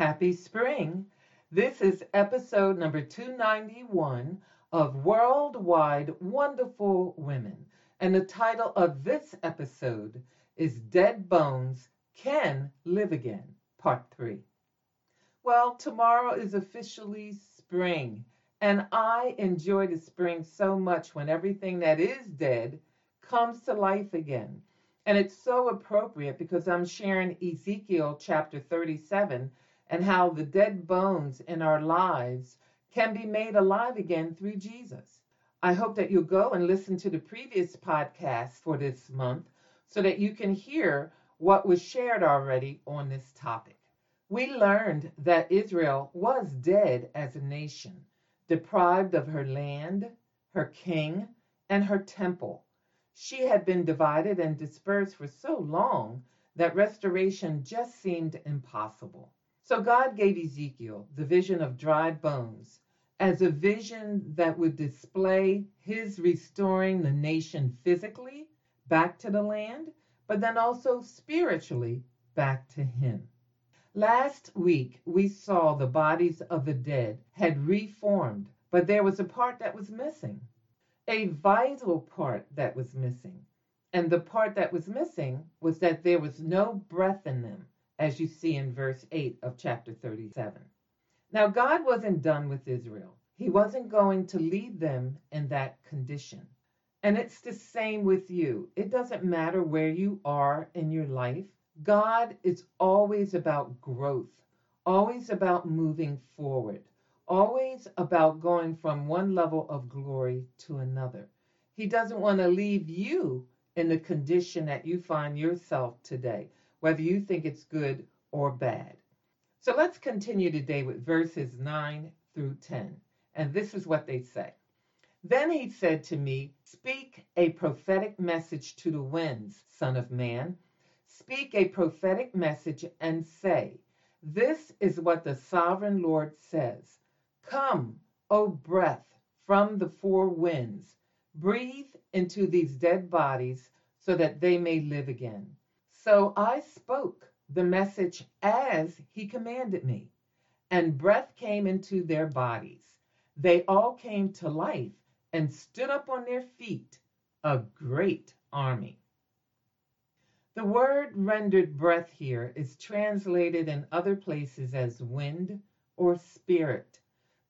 Happy spring. This is episode number 291 of Worldwide Wonderful Women. And the title of this episode is Dead Bones Can Live Again, Part 3. Well, tomorrow is officially spring. And I enjoy the spring so much when everything that is dead comes to life again. And it's so appropriate because I'm sharing Ezekiel chapter 37 and how the dead bones in our lives can be made alive again through Jesus. I hope that you'll go and listen to the previous podcast for this month so that you can hear what was shared already on this topic. We learned that Israel was dead as a nation, deprived of her land, her king, and her temple. She had been divided and dispersed for so long that restoration just seemed impossible. So God gave Ezekiel the vision of dry bones as a vision that would display his restoring the nation physically back to the land, but then also spiritually back to him. Last week, we saw the bodies of the dead had reformed, but there was a part that was missing, a vital part that was missing. And the part that was missing was that there was no breath in them as you see in verse 8 of chapter 37. Now, God wasn't done with Israel, He wasn't going to leave them in that condition. And it's the same with you. It doesn't matter where you are in your life, God is always about growth, always about moving forward, always about going from one level of glory to another. He doesn't want to leave you in the condition that you find yourself today whether you think it's good or bad. So let's continue today with verses 9 through 10. And this is what they say. Then he said to me, Speak a prophetic message to the winds, Son of Man. Speak a prophetic message and say, This is what the sovereign Lord says Come, O breath, from the four winds, breathe into these dead bodies so that they may live again. So I spoke the message as he commanded me, and breath came into their bodies. They all came to life and stood up on their feet, a great army. The word rendered breath here is translated in other places as wind or spirit.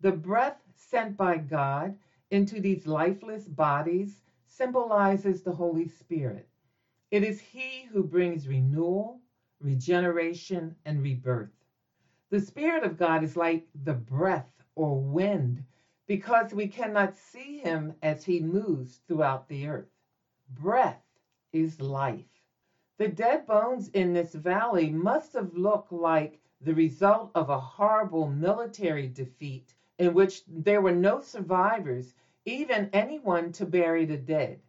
The breath sent by God into these lifeless bodies symbolizes the Holy Spirit. It is He who brings renewal, regeneration, and rebirth. The Spirit of God is like the breath or wind because we cannot see Him as He moves throughout the earth. Breath is life. The dead bones in this valley must have looked like the result of a horrible military defeat in which there were no survivors, even anyone to bury the dead.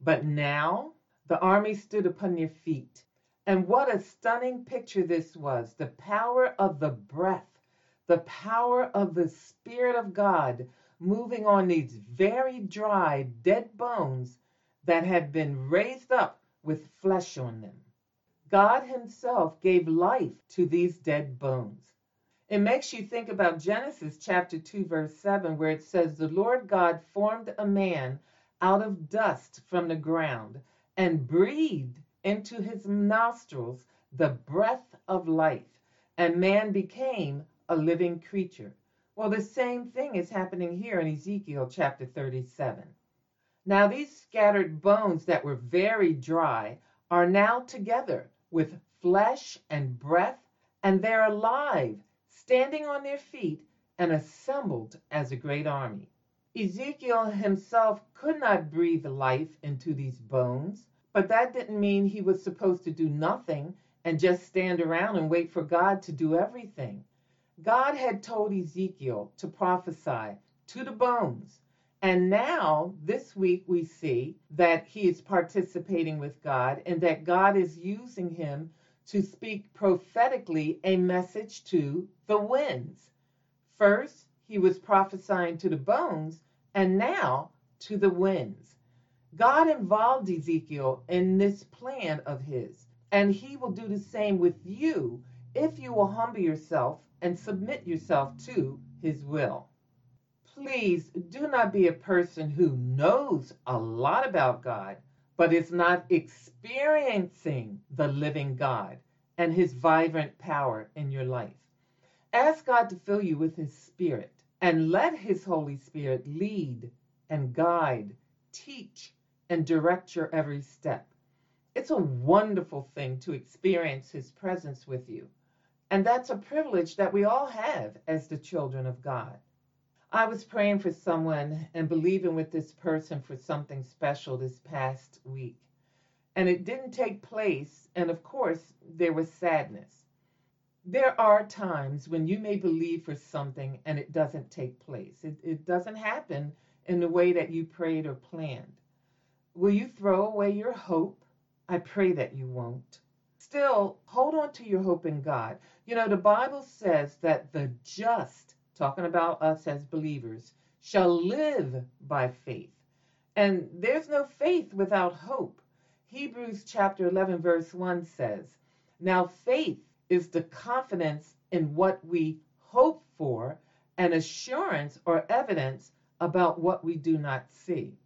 But now the army stood upon their feet. And what a stunning picture this was the power of the breath, the power of the Spirit of God moving on these very dry, dead bones that had been raised up with flesh on them. God Himself gave life to these dead bones. It makes you think about Genesis chapter 2, verse 7, where it says, The Lord God formed a man out of dust from the ground and breathed into his nostrils the breath of life, and man became a living creature. Well, the same thing is happening here in Ezekiel chapter 37. Now, these scattered bones that were very dry are now together with flesh and breath, and they're alive, standing on their feet, and assembled as a great army. Ezekiel himself could not breathe life into these bones, but that didn't mean he was supposed to do nothing and just stand around and wait for God to do everything. God had told Ezekiel to prophesy to the bones. And now, this week, we see that he is participating with God and that God is using him to speak prophetically a message to the winds. First, he was prophesying to the bones, and now to the winds. God involved Ezekiel in this plan of his, and he will do the same with you if you will humble yourself and submit yourself to his will. Please do not be a person who knows a lot about God, but is not experiencing the living God and his vibrant power in your life. Ask God to fill you with his spirit and let his Holy Spirit lead and guide, teach, and direct your every step. It's a wonderful thing to experience his presence with you. And that's a privilege that we all have as the children of God. I was praying for someone and believing with this person for something special this past week. And it didn't take place. And of course, there was sadness. There are times when you may believe for something and it doesn't take place. It, it doesn't happen in the way that you prayed or planned. Will you throw away your hope? I pray that you won't still hold on to your hope in God. You know, the Bible says that the just, talking about us as believers, shall live by faith. And there's no faith without hope. Hebrews chapter 11, verse 1 says, Now faith is the confidence in what we hope for and assurance or evidence about what we do not see.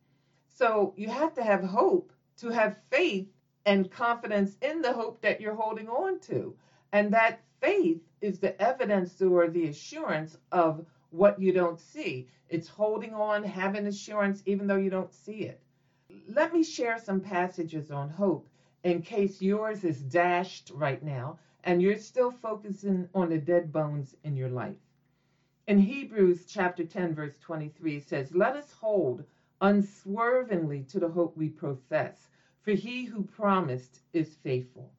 So you have to have hope to have faith and confidence in the hope that you're holding on to. And that faith is the evidence or the assurance of what you don't see. It's holding on, having assurance, even though you don't see it. Let me share some passages on hope in case yours is dashed right now and you're still focusing on the dead bones in your life. In Hebrews chapter 10, verse 23, it says, Let us hold unswervingly to the hope we profess for he who promised is faithful.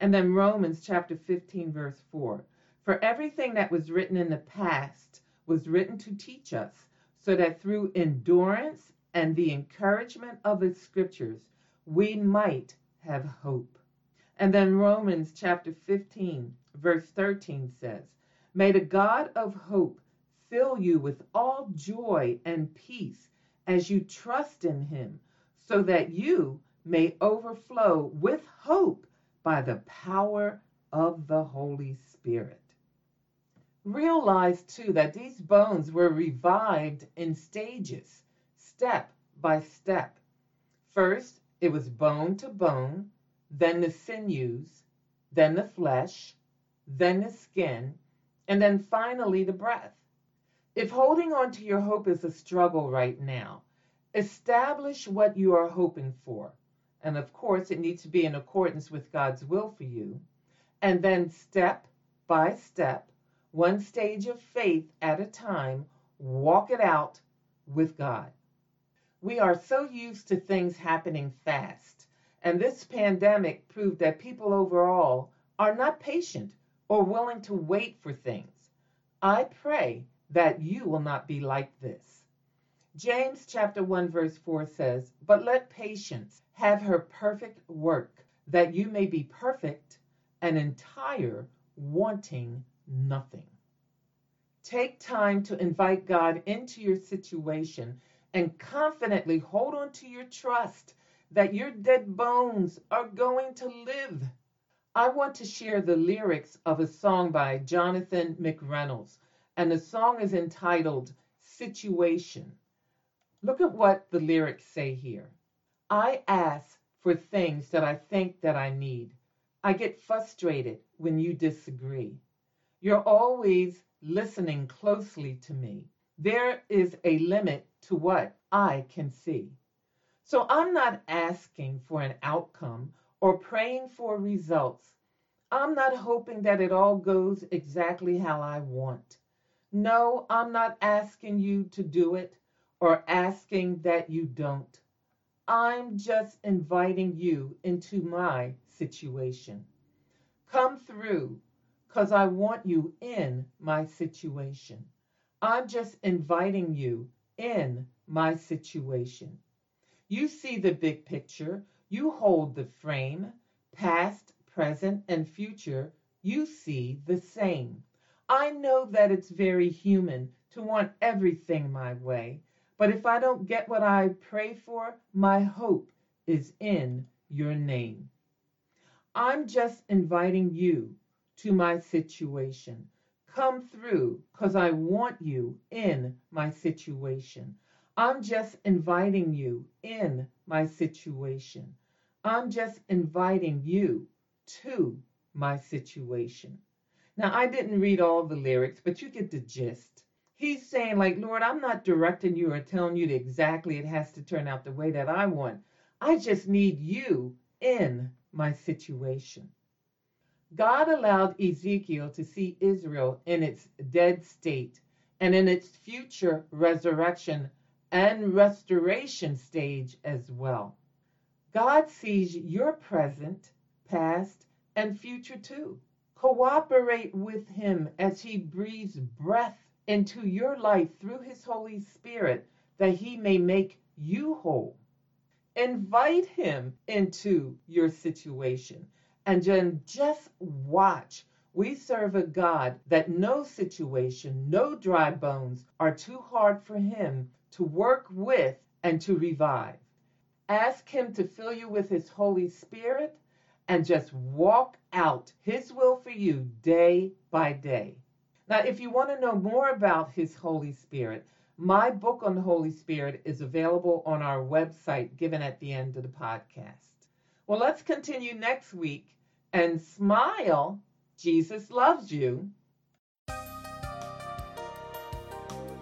And then Romans chapter 15, verse 4 For everything that was written in the past was written to teach us, so that through endurance and the encouragement of the scriptures, we might have hope. And then Romans chapter 15, verse 13 says, May the God of hope fill you with all joy and peace as you trust in him, so that you may overflow with hope by the power of the Holy Spirit. Realize too that these bones were revived in stages, step by step. First, it was bone to bone, then the sinews, then the flesh, then the skin, and then finally the breath. If holding on to your hope is a struggle right now, establish what you are hoping for. And of course, it needs to be in accordance with God's will for you. And then, step by step, one stage of faith at a time, walk it out with God. We are so used to things happening fast. And this pandemic proved that people overall are not patient or willing to wait for things. I pray that you will not be like this. James chapter 1 verse 4 says, But let patience have her perfect work, that you may be perfect and entire, wanting nothing. Take time to invite God into your situation and confidently hold on to your trust that your dead bones are going to live. I want to share the lyrics of a song by Jonathan McReynolds, and the song is entitled Situation. Look at what the lyrics say here. I ask for things that I think that I need. I get frustrated when you disagree. You're always listening closely to me. There is a limit to what I can see. So I'm not asking for an outcome or praying for results. I'm not hoping that it all goes exactly how I want. No, I'm not asking you to do it or asking that you don't. I'm just inviting you into my situation. Come through because I want you in my situation. I'm just inviting you in my situation. You see the big picture. You hold the frame. Past, present, and future, you see the same. I know that it's very human to want everything my way, but if I don't get what I pray for, my hope is in your name. I'm just inviting you to my situation. Come through because I want you in my situation. I'm just inviting you in my situation. I'm just inviting you to my situation. Now, I didn't read all the lyrics, but you get the gist. He's saying, like, Lord, I'm not directing you or telling you exactly it has to turn out the way that I want. I just need you in my situation. God allowed Ezekiel to see Israel in its dead state and in its future resurrection and restoration stage as well. God sees your present, past, and future too. Cooperate with Him as He breathes breath into your life through His Holy Spirit that He may make you whole. Invite Him into your situation and then just watch. We serve a God that no situation, no dry bones are too hard for Him to work with and to revive. Ask Him to fill you with His Holy Spirit and just walk out His will for you day by day. Now, if you want to know more about His Holy Spirit, my book on the Holy Spirit is available on our website given at the end of the podcast. Well, let's continue next week and smile. Jesus loves you.